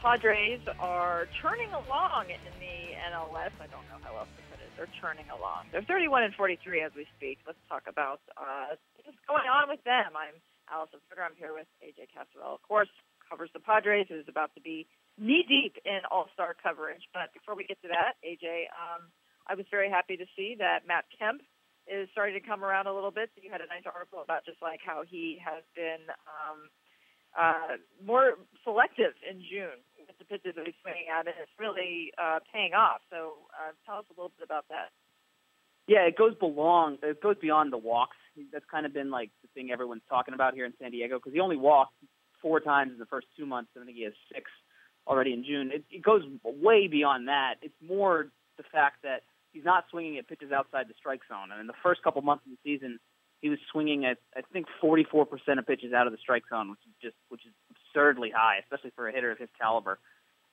Padres are churning along in the NL West. I don't know how else to put it. They're churning along. They're 31 and 43 as we speak. Let's talk about uh, what's going on with them. I'm Alyson Footer. I'm here with AJ Cassavell. Of course, covers the Padres. Who's about to be knee deep in All Star coverage. But before we get to that, AJ, um, I was very happy to see that Matt Kemp is starting to come around a little bit. So you had a nice article about just like how he has been um, uh, more selective in June the pitches that he's swinging at, and it's really uh, paying off. So uh, tell us a little bit about that. Yeah, it goes belong. It goes beyond the walks. That's kind of been like the thing everyone's talking about here in San Diego because he only walked four times in the first two months. I think he has six already in June. It, it goes way beyond that. It's more the fact that he's not swinging at pitches outside the strike zone. And in the first couple months of the season, he was swinging at I think 44% of pitches out of the strike zone, which is just which is absurdly high, especially for a hitter of his caliber.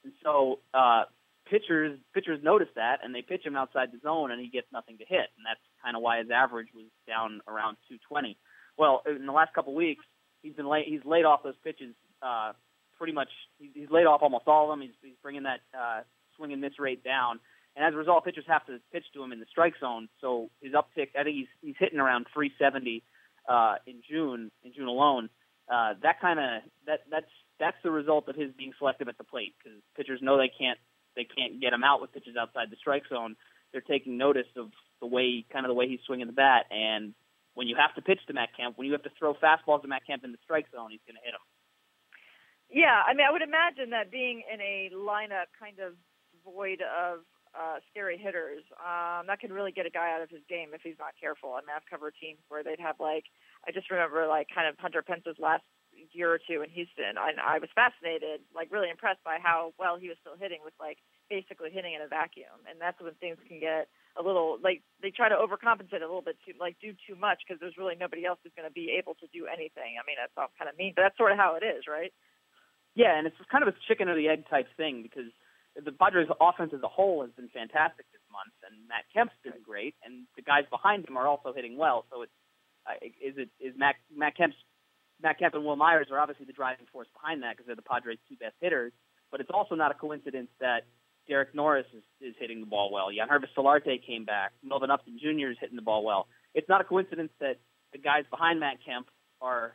And so uh, pitchers pitchers notice that, and they pitch him outside the zone, and he gets nothing to hit, and that's kind of why his average was down around 220. Well, in the last couple weeks, he's been lay, he's laid off those pitches uh, pretty much. He's laid off almost all of them. He's, he's bringing that uh, swing and miss rate down, and as a result, pitchers have to pitch to him in the strike zone. So his uptick, I think he's he's hitting around 370 uh, in June in June alone. Uh, that kind of that that's that's the result of his being selective at the plate because pitchers know they can't they can't get him out with pitches outside the strike zone. They're taking notice of the way kind of the way he's swinging the bat, and when you have to pitch to Matt Kemp, when you have to throw fastballs to Matt Kemp in the strike zone, he's going to hit them. Yeah, I mean, I would imagine that being in a lineup kind of void of uh, scary hitters, um, that could really get a guy out of his game if he's not careful. I mean, I've covered teams where they'd have like, I just remember like kind of Hunter Pence's last year or two in Houston. I, I was fascinated, like really impressed by how well he was still hitting with like basically hitting in a vacuum. And that's when things can get a little like they try to overcompensate a little bit too, like do too much because there's really nobody else who's going to be able to do anything. I mean, that's all kind of mean, but that's sort of how it is, right? Yeah, and it's kind of a chicken or the egg type thing because the Padres' offense as a whole has been fantastic this month, and Matt Kemp's been great, and the guys behind him are also hitting well. So it's uh, is it is Matt Matt Kemp's Matt Kemp and Wil Myers are obviously the driving force behind that because they're the Padres' two best hitters. But it's also not a coincidence that Derek Norris is, is hitting the ball well. Yangervis Solarte came back. Melvin Upton Jr. is hitting the ball well. It's not a coincidence that the guys behind Matt Kemp are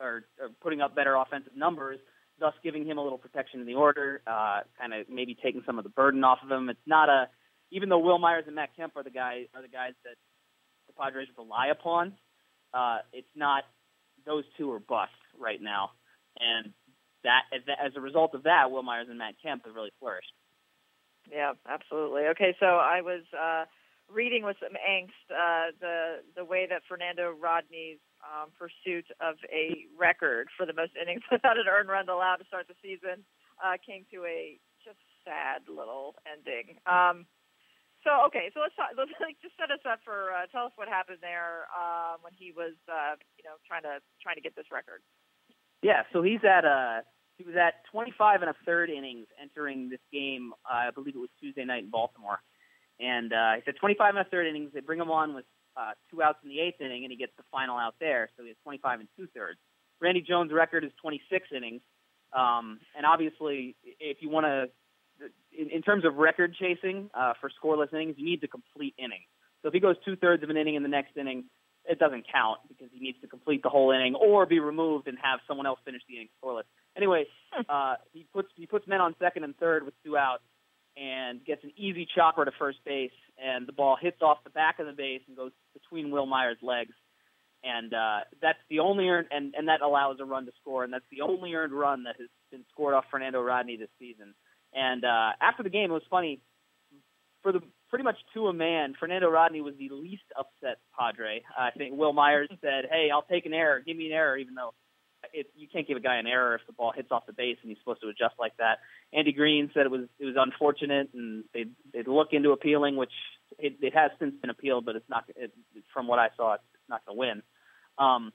are, are putting up better offensive numbers thus giving him a little protection in the order, uh, kind of maybe taking some of the burden off of him. It's not a, even though Wil Myers and Matt Kemp are the guys are the guys that the Padres rely upon. Uh, it's not those two are bust right now, and that as a result of that, Wil Myers and Matt Kemp have really flourished. Yeah, absolutely. Okay, so I was uh, reading with some angst uh, the the way that Fernando Rodney's um, pursuit of a record for the most innings without an earned run allowed to start the season uh, came to a just sad little ending. Um, so okay, so let's talk, let's like, just set us up for uh, tell us what happened there uh, when he was uh, you know trying to trying to get this record. Yeah, so he's at uh he was at 25 and a third innings entering this game. Uh, I believe it was Tuesday night in Baltimore, and uh, he said 25 and a third innings. They bring him on with uh, two outs in the eighth inning, and he gets the final out there. So he has 25 and two thirds. Randy Jones' record is 26 innings. Um, and obviously, if you want to, in, in terms of record chasing uh, for scoreless innings, you need to complete innings. So if he goes two thirds of an inning in the next inning, it doesn't count because he needs to complete the whole inning or be removed and have someone else finish the inning scoreless. Anyway, uh, he puts he puts men on second and third with two outs and gets an easy chopper to first base, and the ball hits off the back of the base and goes between Wil Myers' legs. And uh, that's the only earned, and, and that allows a run to score, and that's the only earned run that has been scored off Fernando Rodney this season. And uh, after the game, it was funny. For the pretty much to a man, Fernando Rodney was the least upset Padre. I think Wil Myers said, "Hey, I'll take an error. Give me an error," even though it, you can't give a guy an error if the ball hits off the base and he's supposed to adjust like that. Andy Green said it was it was unfortunate and they they'd look into appealing, which it, it has since been appealed, but it's not it, from what I saw, it's not going to win. Um,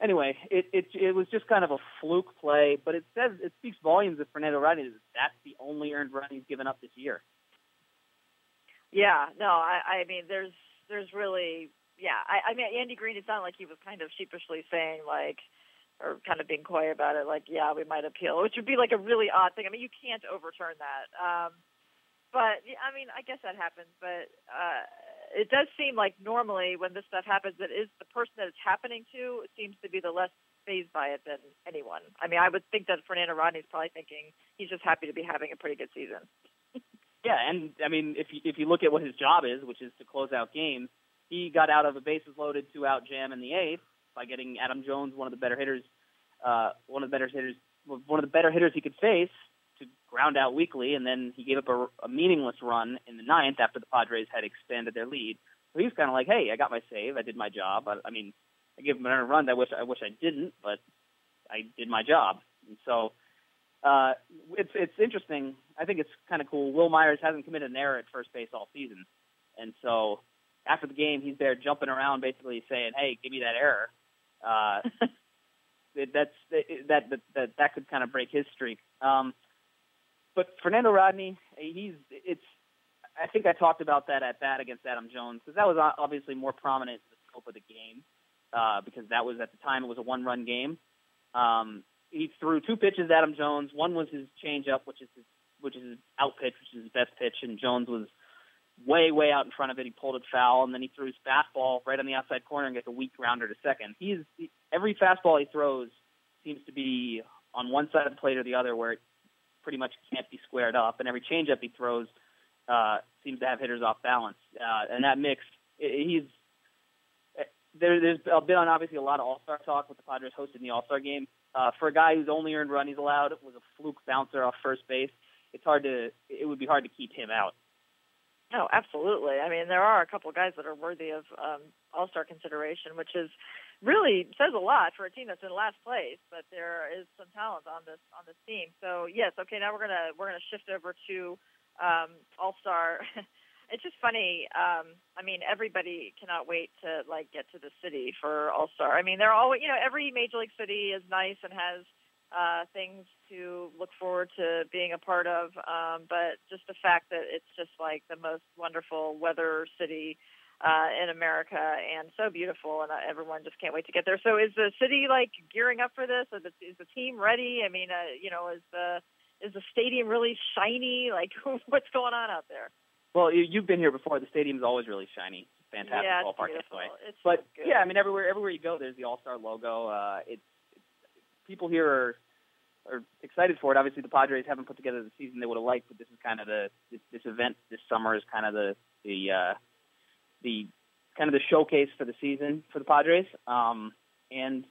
anyway, it, it it was just kind of a fluke play, but it says it speaks volumes of Fernando Rodney. That's the only earned run he's given up this year. Yeah, no, I, I mean, there's there's really, yeah, I, I mean, Andy Green. It sounded like he was kind of sheepishly saying like, or kind of being coy about it, like, yeah, we might appeal, which would be like a really odd thing. I mean, you can't overturn that. Um, but I mean, I guess that happens, but uh, it does seem like normally when this stuff happens, it is the person that it's happening to seems to be the less phased by it than anyone. I mean, I would think that Fernando Rodney's probably thinking he's just happy to be having a pretty good season. yeah, and I mean, if you, if you look at what his job is, which is to close out games, he got out of a bases loaded two out jam in the eighth by getting Adam Jones, one of the better hitters, uh, one of the better hitters, one of the better hitters he could face, to ground out weakly, and then he gave up a, a meaningless run in the ninth after the Padres had expanded their lead. So he was kind of like, "Hey, I got my save. I did my job. I, I mean, I gave him another run. I wish I wish I didn't, but I did my job." And so uh, it's it's interesting. I think it's kind of cool. Wil Myers hasn't committed an error at first base all season, and so after the game, he's there jumping around, basically saying, "Hey, give me that error." Uh, it, that's that, that that that could kind of break his streak. Um, but Fernando Rodney, he's it's. I think I talked about that at bat against Adam Jones because that was obviously more prominent in the scope of the game uh, because that was at the time it was a one-run game. Um, he threw two pitches at Adam Jones. One was his changeup, which is his, which is his out pitch, which is his best pitch, and Jones was way way out in front of it. He pulled it foul, and then he threw his fastball right on the outside corner and gets a weak grounder to second. He's he, every fastball he throws seems to be on one side of the plate or the other, where it pretty much can't be squared up, and every changeup he throws uh, seems to have hitters off balance. Uh, and that mix, he's there, there's been on obviously a lot of All Star talk with the Padres hosting the All Star game. Uh, for a guy who's only earned run he's allowed was a fluke bouncer off first base. It's hard to it would be hard to keep him out. Oh, absolutely. I mean, there are a couple guys that are worthy of um, All Star consideration, which is really says a lot for a team that's in last place. But there is some talent on this on this team. So yes, okay. Now we're gonna we're gonna shift over to um, All Star. it's just funny. Um, I mean, everybody cannot wait to like get to the city for All Star. I mean, they're always you know every major league city is nice and has uh, things to look forward to being a part of. Um, but just the fact that it's just like the most wonderful weather city uh, in America and so beautiful, and uh, everyone just can't wait to get there. So, is the city like gearing up for this? Is the, is the team ready? I mean, uh, you know, is the is the stadium really shiny? Like, what's going on out there? Well, you've been here before. The stadium's always really shiny. Fantastic yeah, ballpark anyway. It's but so yeah, I mean, everywhere everywhere you go, there's the All Star logo. Uh, it's people here are are excited for it. Obviously, the Padres haven't put together the season they would have liked, but this is kind of the this, this event this summer is kind of the the uh, the kind of the showcase for the season for the Padres. Um, and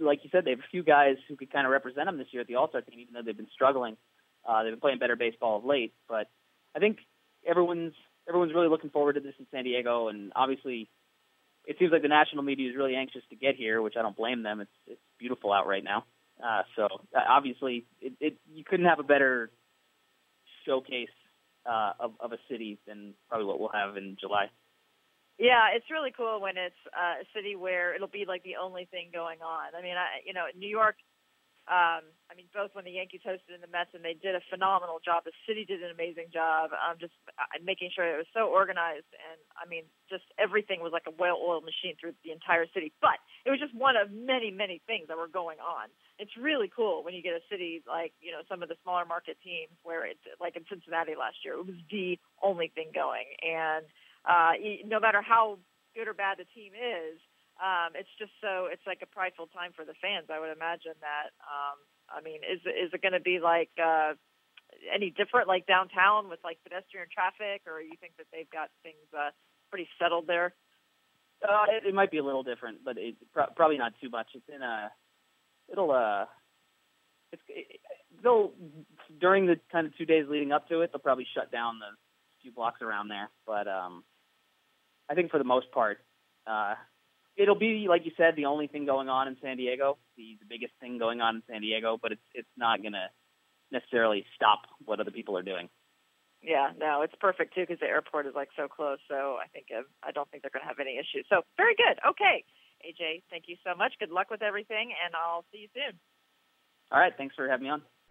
like you said, they have a few guys who could kind of represent them this year at the All Star team, even though they've been struggling. Uh, they've been playing better baseball of late, but I think everyone's everyone's really looking forward to this in San Diego, and obviously, it seems like the national media is really anxious to get here, which I don't blame them. It's it's beautiful out right now. Uh, so uh, obviously, it, it, you couldn't have a better showcase uh, of, of a city than probably what we'll have in July. Yeah, it's really cool when it's uh, a city where it'll be like the only thing going on. I mean, I you know, New York um, I mean, both when the Yankees hosted in the Mets, and they did a phenomenal job. The city did an amazing job. Um, just uh, making sure it was so organized, and I mean, just everything was like a well-oiled machine through the entire city. But it was just one of many, many things that were going on. It's really cool when you get a city like you know some of the smaller market teams where it's like in Cincinnati last year, it was the only thing going, and uh, no matter how good or bad the team is um, it's just so it's like a prideful time for the fans. I would imagine that. Um, I mean, is is it going to be like uh, any different, like downtown with like pedestrian traffic, or you think that they've got things uh, pretty settled there? Uh, it, it might be a little different, but it, pro- probably not too much. It's in a, it'll uh, it's it, they'll during the kind of two days leading up to it, they'll probably shut down the few blocks around there. But um, I think for the most part, uh, it'll be like you said, the only thing going on in San Diego, the, the biggest thing going on in San Diego, but it's it's not going to necessarily stop what other people are doing. Yeah, no, it's perfect too because the airport is like so close. So I think uh, I don't think they're going to have any issues. So very good. Okay, AJ, thank you so much. Good luck with everything, and I'll see you soon. All right, thanks for having me on.